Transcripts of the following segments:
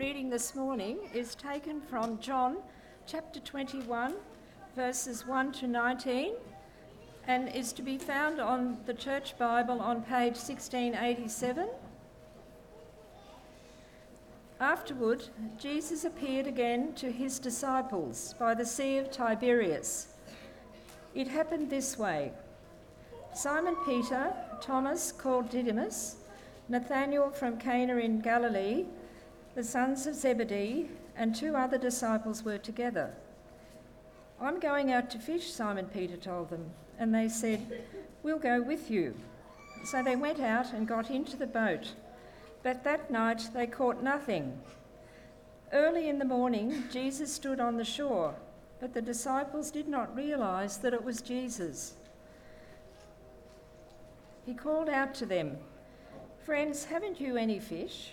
reading this morning is taken from John chapter 21, verses 1 to 19, and is to be found on the Church Bible on page 1687. Afterward, Jesus appeared again to his disciples by the Sea of Tiberias. It happened this way Simon Peter, Thomas called Didymus, Nathanael from Cana in Galilee, the sons of Zebedee, and two other disciples were together. I'm going out to fish, Simon Peter told them, and they said, We'll go with you. So they went out and got into the boat, but that night they caught nothing. Early in the morning, Jesus stood on the shore, but the disciples did not realize that it was Jesus. He called out to them, Friends, haven't you any fish?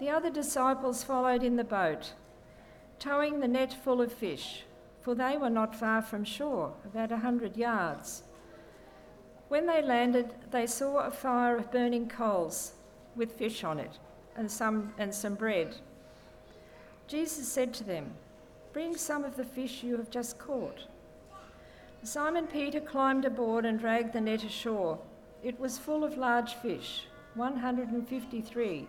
The other disciples followed in the boat, towing the net full of fish, for they were not far from shore, about a hundred yards. When they landed, they saw a fire of burning coals with fish on it and some, and some bread. Jesus said to them, Bring some of the fish you have just caught. Simon Peter climbed aboard and dragged the net ashore. It was full of large fish, 153.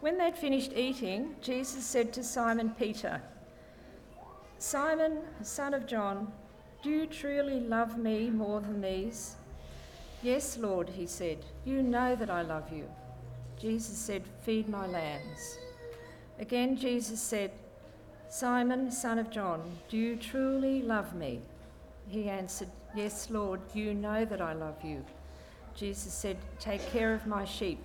When they'd finished eating, Jesus said to Simon Peter, Simon, son of John, do you truly love me more than these? Yes, Lord, he said, you know that I love you. Jesus said, Feed my lambs. Again, Jesus said, Simon, son of John, do you truly love me? He answered, Yes, Lord, you know that I love you. Jesus said, Take care of my sheep.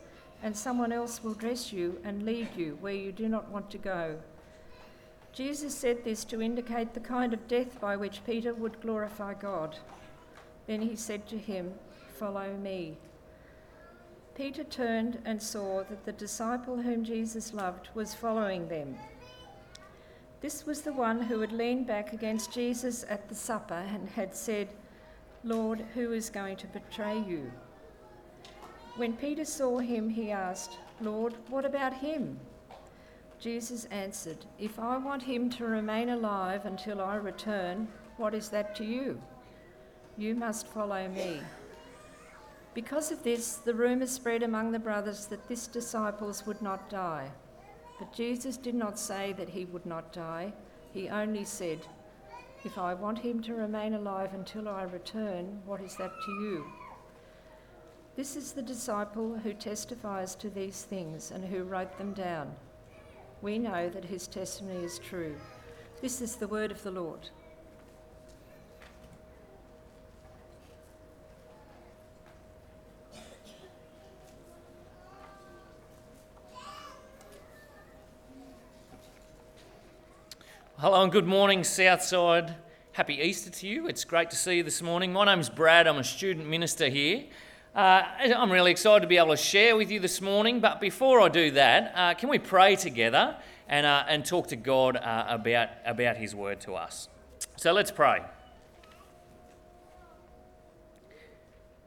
and someone else will dress you and lead you where you do not want to go. Jesus said this to indicate the kind of death by which Peter would glorify God. Then he said to him, Follow me. Peter turned and saw that the disciple whom Jesus loved was following them. This was the one who had leaned back against Jesus at the supper and had said, Lord, who is going to betray you? When Peter saw him, he asked, Lord, what about him? Jesus answered, If I want him to remain alive until I return, what is that to you? You must follow me. Because of this, the rumour spread among the brothers that this disciples would not die. But Jesus did not say that he would not die. He only said, If I want him to remain alive until I return, what is that to you? This is the disciple who testifies to these things and who wrote them down. We know that his testimony is true. This is the word of the Lord. Hello and good morning, Southside. Happy Easter to you. It's great to see you this morning. My name's Brad. I'm a student minister here. Uh, I'm really excited to be able to share with you this morning. But before I do that, uh, can we pray together and, uh, and talk to God uh, about, about His word to us. So let's pray.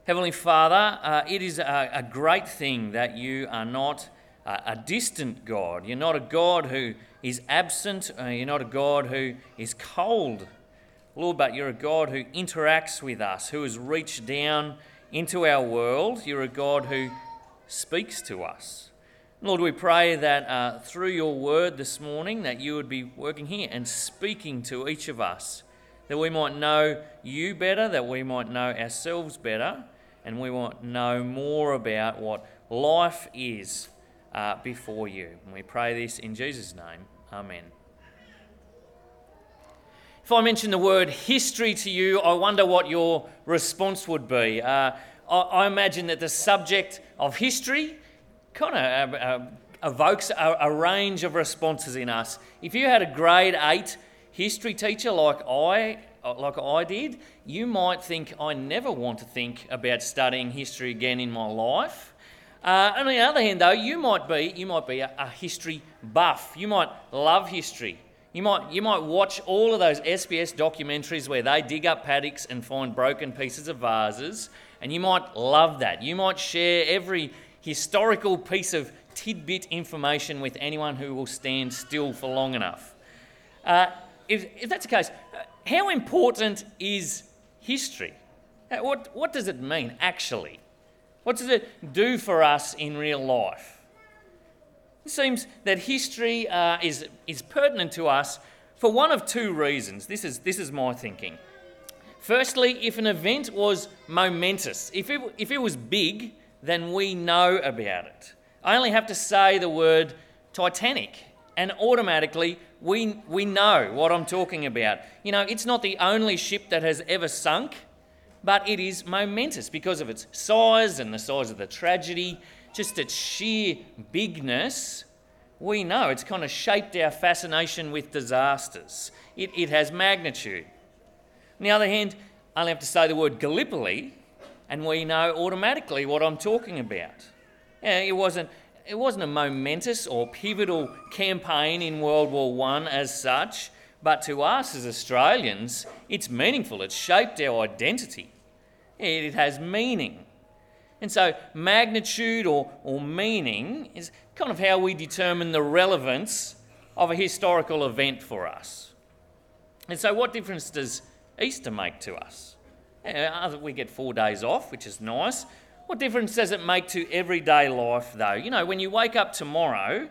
Heavenly Father, uh, it is a, a, great thing that you are not a, distant God. You're not a God who is absent. Uh, you're not a God who is cold. Lord, but you're a God who interacts with us, who has reached down into our world. You're a God who speaks to us. Lord, we pray that uh, through your word this morning that you would be working here and speaking to each of us, that we might know you better, that we might know ourselves better, and we might know more about what life is uh, before you. And we pray this in Jesus' name. Amen. If I mention the word history to you, I wonder what your response would be. Uh, I, I, imagine that the subject of history kind of uh, uh, evokes a, a, range of responses in us. If you had a grade 8 history teacher like I, like I did, you might think, I never want to think about studying history again in my life. Uh, on the other hand, though, you might be, you might be a, a history buff. You might love history. You might, you might watch all of those SBS documentaries where they dig up paddocks and find broken pieces of vases, and you might love that. You might share every historical piece of tidbit information with anyone who will stand still for long enough. Uh, if, if that's the case, uh, how important is history? Uh, what, what does it mean, actually? What does it do for us in real life? It seems that history uh, is, is pertinent to us for one of two reasons. This is, this is my thinking. Firstly, if an event was momentous, if it, if it was big, then we know about it. I only have to say the word Titanic, and automatically we, we know what I'm talking about. You know, it's not the only ship that has ever sunk, but it is momentous because of its size and the size of the tragedy just its sheer bigness, we know it's kind of shaped our fascination with disasters. It, it has magnitude. On the other hand, I only have to say the word Gallipoli, and we know automatically what I'm talking about. Yeah, it wasn't it wasn't a momentous or pivotal campaign in World War I as such, but to us as Australians, it's meaningful. It's shaped our identity. It has meaning. And so, magnitude or, or meaning is kind of how we determine the relevance of a historical event for us. And so, what difference does Easter make to us? We get four days off, which is nice. What difference does it make to everyday life, though? You know, when you wake up tomorrow,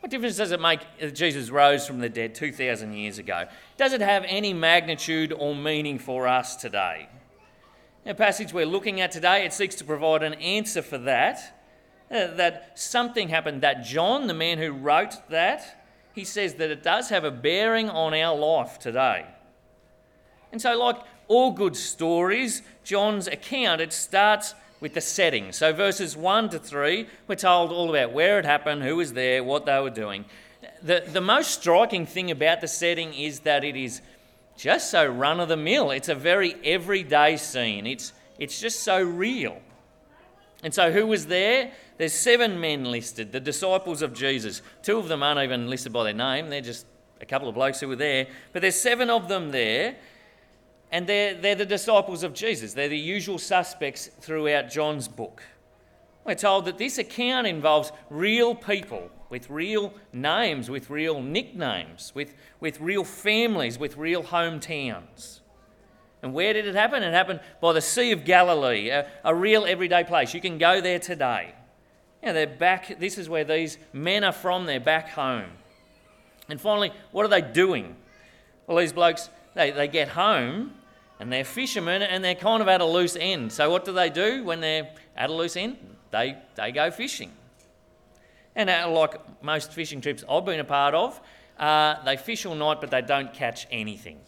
what difference does it make that Jesus rose from the dead 2,000 years ago? Does it have any magnitude or meaning for us today? The passage we're looking at today, it seeks to provide an answer for that. Uh, that something happened, that John, the man who wrote that, he says that it does have a bearing on our life today. And so, like all good stories, John's account, it starts with the setting. So, verses 1 to 3, we're told all about where it happened, who was there, what they were doing. The, the most striking thing about the setting is that it is just so run of the mill. It's a very everyday scene. It's, it's just so real. And so, who was there? There's seven men listed, the disciples of Jesus. Two of them aren't even listed by their name, they're just a couple of blokes who were there. But there's seven of them there, and they're, they're the disciples of Jesus. They're the usual suspects throughout John's book. We're told that this account involves real people with real names, with real nicknames, with, with real families, with real hometowns. And where did it happen? It happened by the Sea of Galilee, a, a real everyday place. You can go there today. Yeah, they're back. This is where these men are from. They're back home. And finally, what are they doing? Well, these blokes, they, they get home and they're fishermen and they're kind of at a loose end. So, what do they do when they're at a loose end? They, they go fishing. And uh, like most fishing trips I've been a part of, uh, they fish all night but they don't catch anything.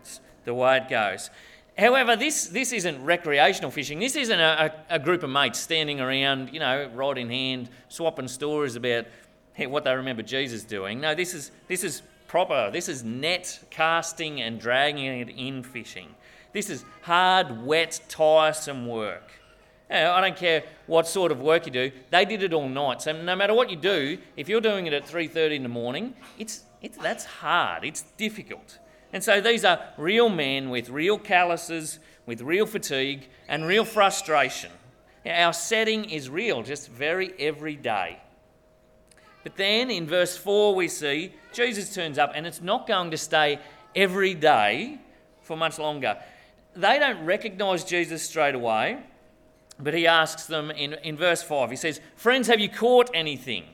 It's the way it goes. However, this, this isn't recreational fishing. This isn't a, a, a, group of mates standing around, you know, rod in hand, swapping stories about what they remember Jesus doing. No, this is, this is proper. This is net casting and dragging it in fishing. This is hard, wet, tiresome work. Uh, I don't care what sort of work you do. They did it all night. So no matter what you do, if you're doing it at 3:30 in the morning, it's, it's that's hard. It's difficult. And so these are real men with real calluses, with real fatigue and real frustration. Our setting is real, just very everyday. But then in verse 4, we see Jesus turns up, and it's not going to stay every day for much longer. They don't recognize Jesus straight away, but he asks them in, in verse 5, he says, Friends, have you caught anything?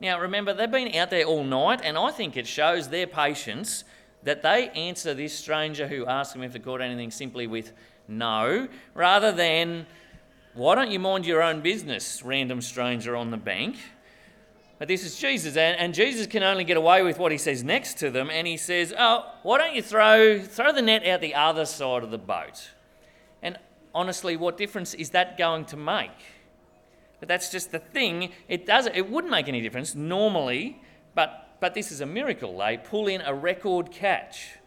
Now remember, they've been out there all night, and I think it shows their patience that they answer this stranger who asks them if they caught anything simply with no, rather than, Why don't you mind your own business, random stranger on the bank? But this is Jesus, and, and Jesus can only get away with what he says next to them, and he says, Oh, why don't you throw, throw the net out the other side of the boat? Honestly, what difference is that going to make? But that's just the thing. It does it wouldn't make any difference normally, but but this is a miracle. They pull in a record catch.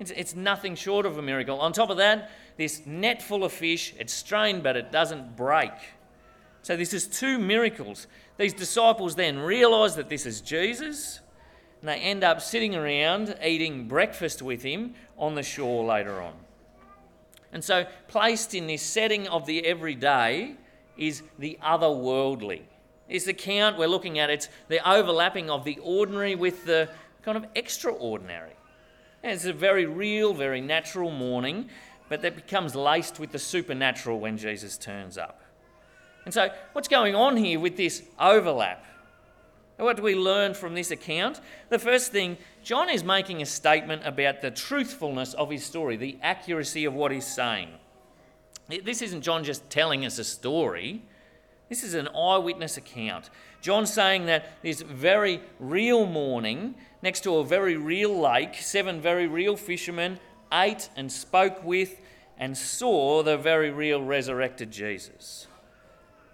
It's, it's nothing short of a miracle. On top of that, this net full of fish, it's strained, but it doesn't break. So this is two miracles. These disciples then realize that this is Jesus, and they end up sitting around eating breakfast with him on the shore later on. And so, placed in this setting of the everyday is the otherworldly. This account we're looking at, it's the overlapping of the ordinary with the kind of extraordinary. And it's a very real, very natural morning, but that becomes laced with the supernatural when Jesus turns up. And so, what's going on here with this overlap? What do we learn from this account? The first thing, John is making a statement about the truthfulness of his story, the accuracy of what he's saying. This isn't John just telling us a story, this is an eyewitness account. John's saying that this very real morning, next to a very real lake, seven very real fishermen ate and spoke with and saw the very real resurrected Jesus.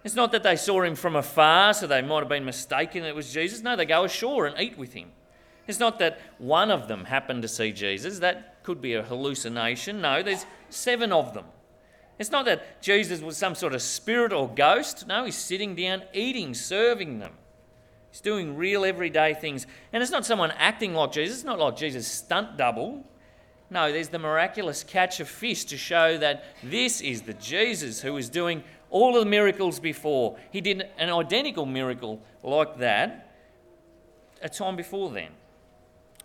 It's not that they saw him from afar, so they might have been mistaken it was Jesus. No, they go ashore and eat with him. It's not that one of them happened to see Jesus. That could be a hallucination. No, there's seven of them. It's not that Jesus was some sort of spirit or ghost. No, he's sitting down, eating, serving them. He's doing real everyday things. And it's not someone acting like Jesus. It's not like Jesus' stunt double. No, there's the miraculous catch of fish to show that this is the Jesus who is doing all of the miracles before. He did an identical miracle like that a time before then.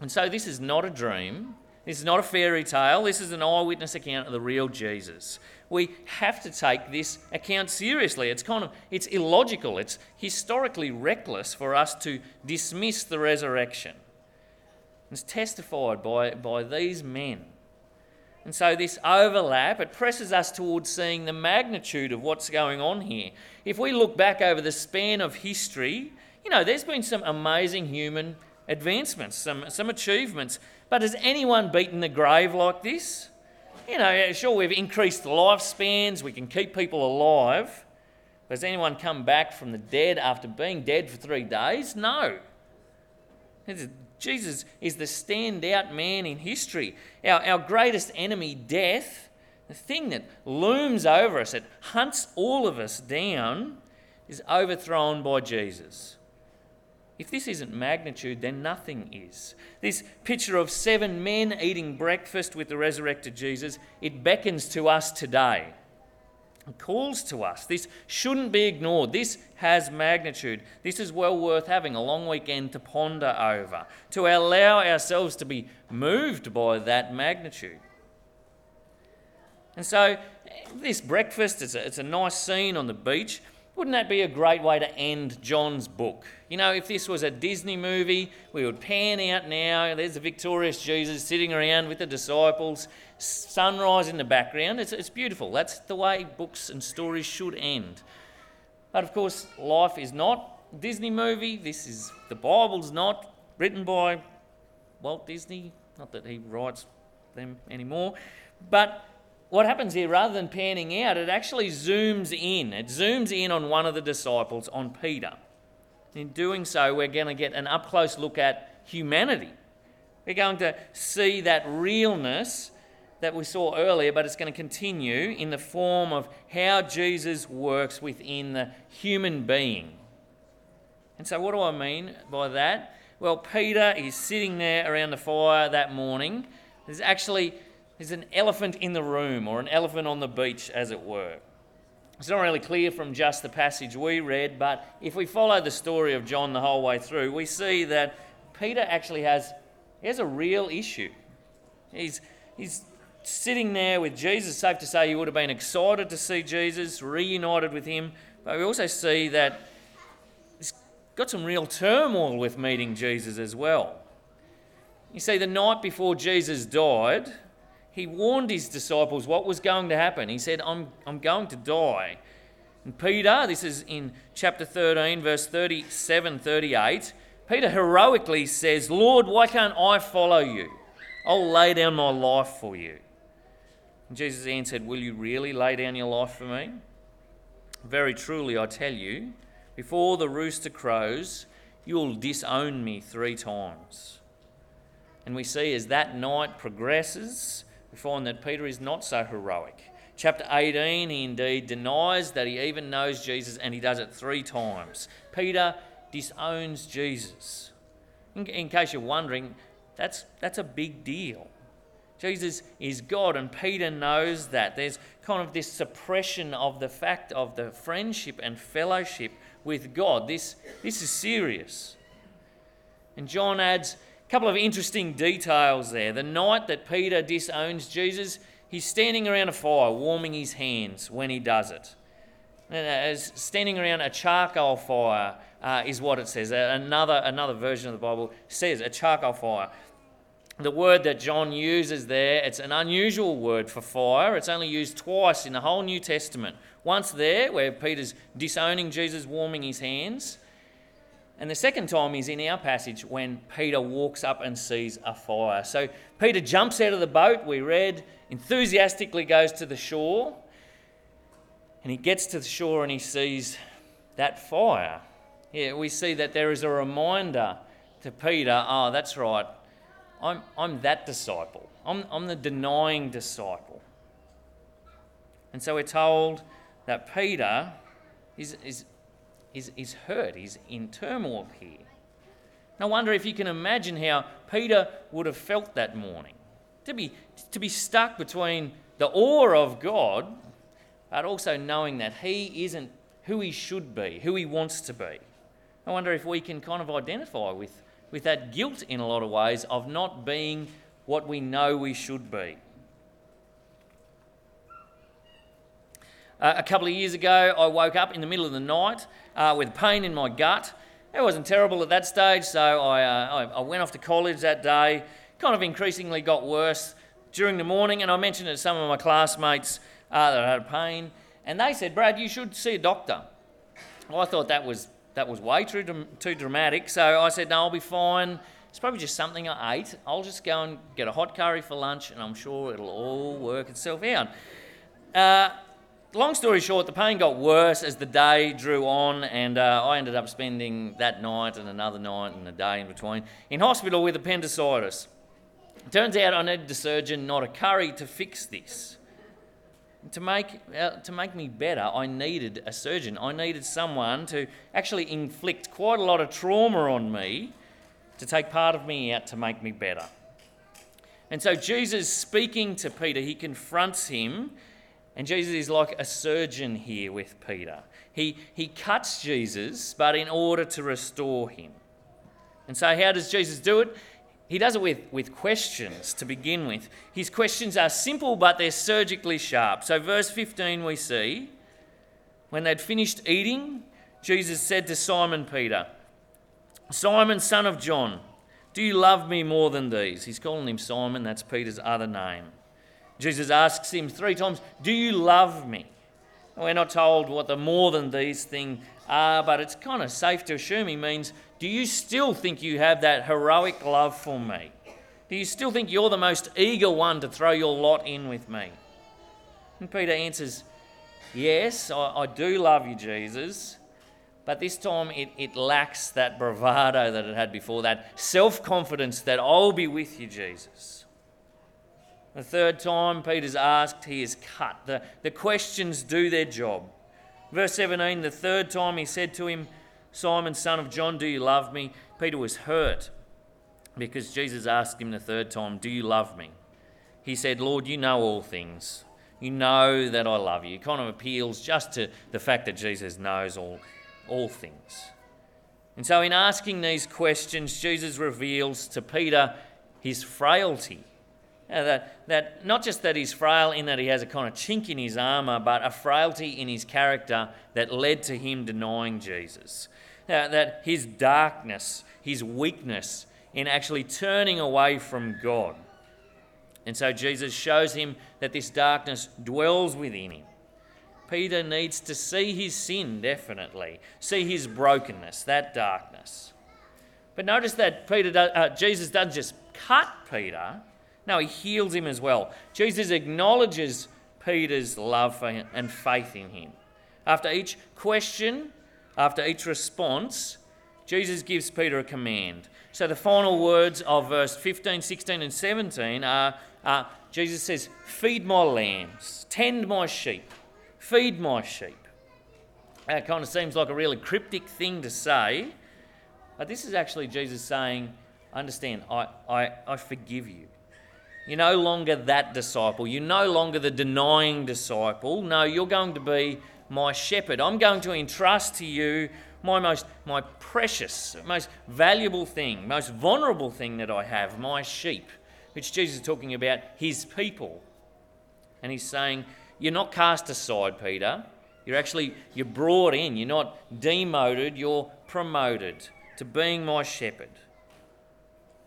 And so this is not a dream. This is not a fairy tale. This is an eyewitness account of the real Jesus. We have to take this account seriously. It's kind of it's illogical. It's historically reckless for us to dismiss the resurrection. It's testified by, by these men. And so, this overlap, it presses us towards seeing the magnitude of what's going on here. If we look back over the span of history, you know, there's been some amazing human advancements, some, some achievements. But has anyone beaten the grave like this? You know, sure, we've increased lifespans, we can keep people alive. But has anyone come back from the dead after being dead for three days? No. Jesus is the standout man in history. Our, our greatest enemy, death, the thing that looms over us, that hunts all of us down, is overthrown by Jesus. If this isn't magnitude, then nothing is. This picture of seven men eating breakfast with the resurrected Jesus, it beckons to us today calls to us. This shouldn't be ignored. This has magnitude. This is well worth having a long weekend to ponder over, to allow ourselves to be moved by that magnitude. And so, this breakfast, it's a, it's a nice scene on the beach. Wouldn't that be a great way to end John's book? You know, if this was a Disney movie, we would pan out now. There's the victorious Jesus sitting around with the disciples, sunrise in the background. It's, it's beautiful. That's the way books and stories should end. But of course, life is not a Disney movie. This is the Bible's not written by Walt Disney. Not that he writes them anymore. But what happens here, rather than panning out, it actually zooms in. It zooms in on one of the disciples, on Peter. In doing so, we're going to get an up close look at humanity. We're going to see that realness that we saw earlier, but it's going to continue in the form of how Jesus works within the human being. And so, what do I mean by that? Well, Peter is sitting there around the fire that morning. There's actually there's an elephant in the room, or an elephant on the beach, as it were. It's not really clear from just the passage we read, but if we follow the story of John the whole way through, we see that Peter actually has, he has a real issue. He's, he's sitting there with Jesus. Safe to say he would have been excited to see Jesus, reunited with him, but we also see that he's got some real turmoil with meeting Jesus as well. You see, the night before Jesus died, he warned his disciples what was going to happen. He said, I'm, I'm going to die. And Peter, this is in chapter 13, verse 37 38, Peter heroically says, Lord, why can't I follow you? I'll lay down my life for you. And Jesus answered, Will you really lay down your life for me? Very truly, I tell you, before the rooster crows, you'll disown me three times. And we see as that night progresses, we find that Peter is not so heroic. Chapter 18, he indeed denies that he even knows Jesus, and he does it three times. Peter disowns Jesus. In, in case you're wondering, that's, that's a big deal. Jesus is God, and Peter knows that. There's kind of this suppression of the fact of the friendship and fellowship with God. This, this is serious. And John adds a couple of interesting details there. The night that Peter disowns Jesus, he's standing around a fire, warming his hands when he does it. As standing around a charcoal fire uh, is what it says. Another, another version of the Bible says a charcoal fire. The word that John uses there, it's an unusual word for fire. It's only used twice in the whole New Testament. Once there, where Peter's disowning Jesus, warming his hands, and the second time is in our passage when Peter walks up and sees a fire. So Peter jumps out of the boat, we read, enthusiastically goes to the shore. And he gets to the shore and he sees that fire. Yeah, we see that there is a reminder to Peter oh, that's right, I'm, I'm that disciple. I'm, I'm the denying disciple. And so we're told that Peter is, is is, is hurt, he's in turmoil here. I wonder if you can imagine how Peter would have felt that morning. To be, to be stuck between the awe of God, but also knowing that he isn't who he should be, who he wants to be. I wonder if we can kind of identify with, with that guilt in a lot of ways of not being what we know we should be. Uh, a couple of years ago, I woke up in the middle of the night uh, with pain in my gut. It wasn't terrible at that stage, so I, uh, I, went off to college that day. Kind of increasingly got worse during the morning, and I mentioned it to some of my classmates uh, that I had pain, and they said, "Brad, you should see a doctor." Well, I thought that was that was way too too dramatic, so I said, "No, I'll be fine." It's probably just something I ate. I'll just go and get a hot curry for lunch, and I'm sure it'll all work itself out. Long story short, the pain got worse as the day drew on, and uh, I ended up spending that night and another night and a day in between in hospital with appendicitis. It turns out I needed a surgeon, not a curry, to fix this. To make, uh, to make me better, I needed a surgeon. I needed someone to actually inflict quite a lot of trauma on me to take part of me out to make me better. And so Jesus, speaking to Peter, he confronts him and Jesus is like a surgeon here with Peter. He, he cuts Jesus, but in order to restore him. And so, how does Jesus do it? He does it with, with questions to begin with. His questions are simple, but they're surgically sharp. So, verse 15, we see when they'd finished eating, Jesus said to Simon Peter, Simon, son of John, do you love me more than these? He's calling him Simon, that's Peter's other name. Jesus asks him three times, Do you love me? We're not told what the more than these things are, but it's kind of safe to assume he means, Do you still think you have that heroic love for me? Do you still think you're the most eager one to throw your lot in with me? And Peter answers, Yes, I, I do love you, Jesus. But this time it, it lacks that bravado that it had before, that self confidence that I'll be with you, Jesus. The third time Peter's asked, he is cut. The, the questions do their job. Verse 17, the third time he said to him, Simon, son of John, do you love me? Peter was hurt because Jesus asked him the third time, Do you love me? He said, Lord, you know all things. You know that I love you. It kind of appeals just to the fact that Jesus knows all, all things. And so, in asking these questions, Jesus reveals to Peter his frailty. Uh, that, that not just that he's frail in that he has a kind of chink in his armour, but a frailty in his character that led to him denying Jesus. Uh, that his darkness, his weakness in actually turning away from God. And so Jesus shows him that this darkness dwells within him. Peter needs to see his sin, definitely, see his brokenness, that darkness. But notice that Peter, uh, Jesus doesn't just cut Peter, no, he heals him as well. Jesus acknowledges Peter's love for him and faith in him. After each question, after each response, Jesus gives Peter a command. So the final words of verse 15, 16, and 17 are uh, Jesus says, Feed my lambs, tend my sheep, feed my sheep. That kind of seems like a really cryptic thing to say, but this is actually Jesus saying, Understand, I, I, I forgive you. You're no longer that disciple. You're no longer the denying disciple. No, you're going to be my shepherd. I'm going to entrust to you my most my precious, most valuable thing, most vulnerable thing that I have, my sheep which Jesus is talking about his people. And he's saying, You're not cast aside, Peter. You're actually you're brought in. You're not demoted, you're promoted to being my shepherd.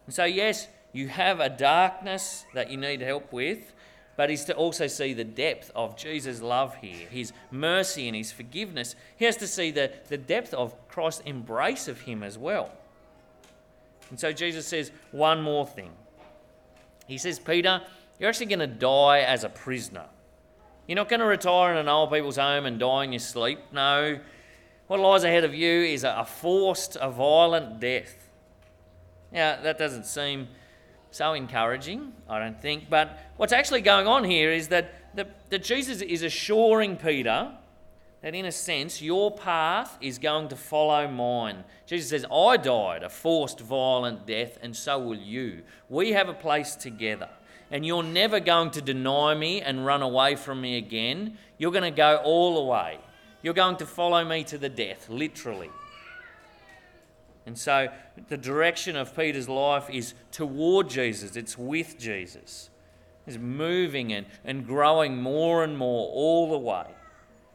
And so, yes, you have a darkness that you need help with, but he's to also see the depth of Jesus' love here, his mercy and his forgiveness. He has to see the, the depth of Christ's embrace of him as well. And so Jesus says one more thing. He says, Peter, you're actually going to die as a prisoner. You're not going to retire in an old people's home and die in your sleep. No. What lies ahead of you is a forced, a violent death. Now, that doesn't seem so encouraging, I don't think. But what's actually going on here is that, that, that Jesus is assuring Peter that, in a sense, your path is going to follow mine. Jesus says, I died a forced, violent death, and so will you. We have a place together. And you're never going to deny me and run away from me again. You're going to go all the way. You're going to follow me to the death, literally. And so the direction of Peter's life is toward Jesus, it's with Jesus. It's moving and, and growing more and more all the way.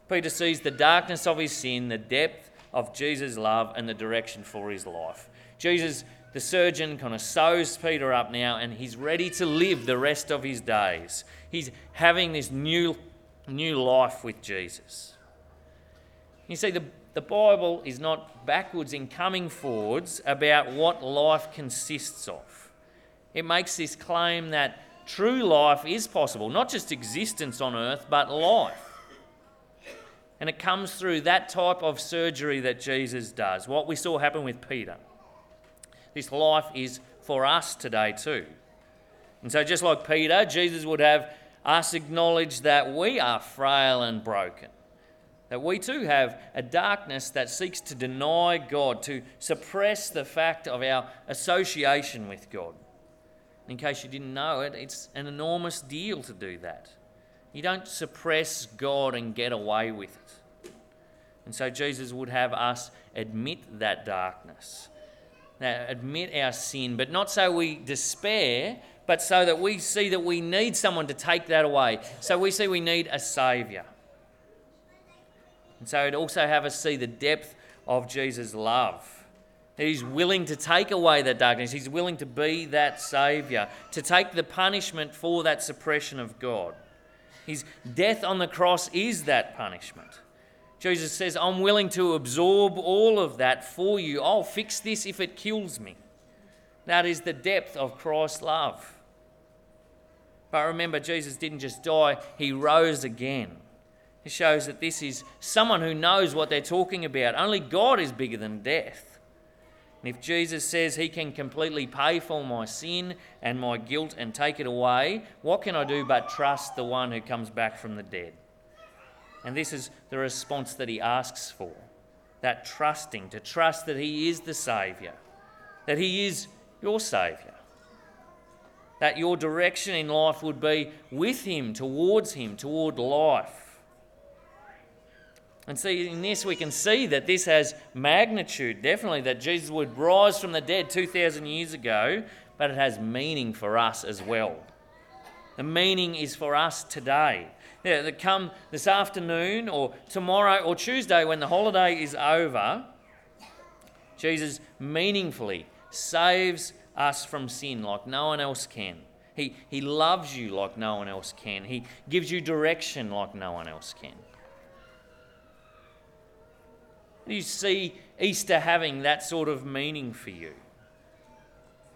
Peter sees the darkness of his sin, the depth of Jesus' love, and the direction for his life. Jesus, the surgeon, kind of sews Peter up now, and he's ready to live the rest of his days. He's having this new, new life with Jesus. You see, the, the Bible is not backwards in coming forwards about what life consists of. It makes this claim that true life is possible, not just existence on earth, but life. And it comes through that type of surgery that Jesus does, what we saw happen with Peter. This life is for us today too. And so, just like Peter, Jesus would have us acknowledge that we are frail and broken. That we too have a darkness that seeks to deny God, to suppress the fact of our association with God. In case you didn't know it, it's an enormous deal to do that. You don't suppress God and get away with it. And so Jesus would have us admit that darkness, admit our sin, but not so we despair, but so that we see that we need someone to take that away. So we see we need a Saviour. And so it also have us see the depth of Jesus' love. He's willing to take away that darkness. He's willing to be that Saviour, to take the punishment for that suppression of God. His death on the cross is that punishment. Jesus says, I'm willing to absorb all of that for you. I'll fix this if it kills me. That is the depth of Christ's love. But remember, Jesus didn't just die, he rose again. It shows that this is someone who knows what they're talking about. Only God is bigger than death. And if Jesus says he can completely pay for my sin and my guilt and take it away, what can I do but trust the one who comes back from the dead? And this is the response that he asks for that trusting, to trust that he is the Saviour, that he is your Saviour, that your direction in life would be with him, towards him, toward life. And see, in this, we can see that this has magnitude, definitely, that Jesus would rise from the dead 2,000 years ago, but it has meaning for us as well. The meaning is for us today. Yeah, that come this afternoon or tomorrow or Tuesday when the holiday is over, Jesus meaningfully saves us from sin like no one else can. He, he loves you like no one else can. He gives you direction like no one else can. Do you see Easter having that sort of meaning for you?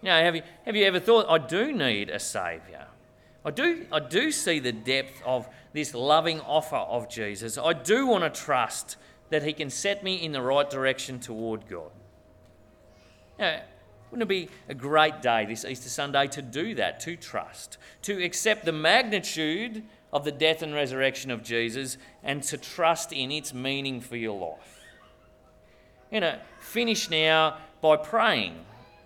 You know, have you, have you ever thought, I do need a Saviour? I do, I do see the depth of this loving offer of Jesus. I do want to trust that He can set me in the right direction toward God. Wouldn't it be a great day this Easter Sunday to do that, to trust, to accept the magnitude of the death and resurrection of Jesus and to trust in its meaning for your life? I'm going to finish now by praying.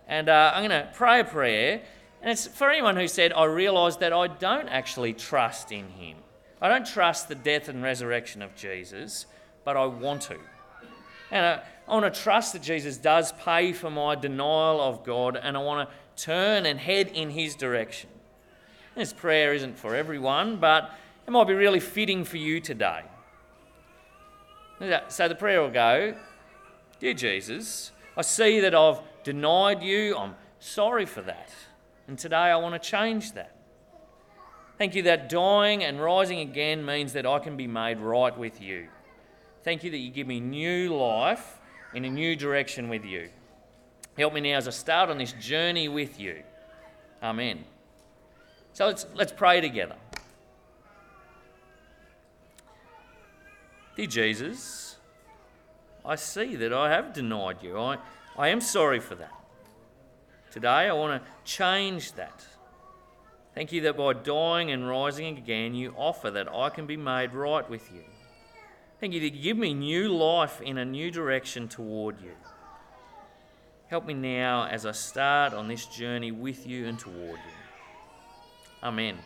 And uh, I'm going to pray a prayer. And it's for anyone who said, I realise that I don't actually trust in him. I don't trust the death and resurrection of Jesus, but I want to. And uh, I want to trust that Jesus does pay for my denial of God, and I want to turn and head in his direction. This prayer isn't for everyone, but it might be really fitting for you today. So the prayer will go Dear Jesus, I see that I've denied you. I'm sorry for that. And today I want to change that. Thank you that dying and rising again means that I can be made right with you. Thank you that you give me new life in a new direction with you. Help me now as I start on this journey with you. Amen. So let's, let's pray together. Dear Jesus, I see that I have denied you. I, I am sorry for that. Today, I want to change that. Thank you that by dying and rising again, you offer that I can be made right with you. Thank you that you give me new life in a new direction toward you. Help me now as I start on this journey with you and toward you. Amen.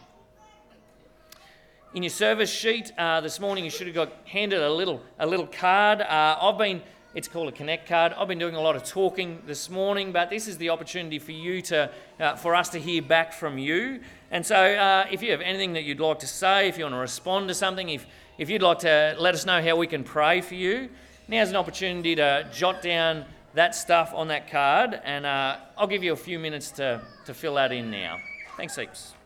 In your service sheet uh, this morning, you should have got handed a little a little card. Uh, I've been it's called a connect card. I've been doing a lot of talking this morning, but this is the opportunity for you to uh, for us to hear back from you. And so, uh, if you have anything that you'd like to say, if you want to respond to something, if if you'd like to let us know how we can pray for you, now's an opportunity to jot down that stuff on that card, and uh, I'll give you a few minutes to to fill that in now. Thanks heaps.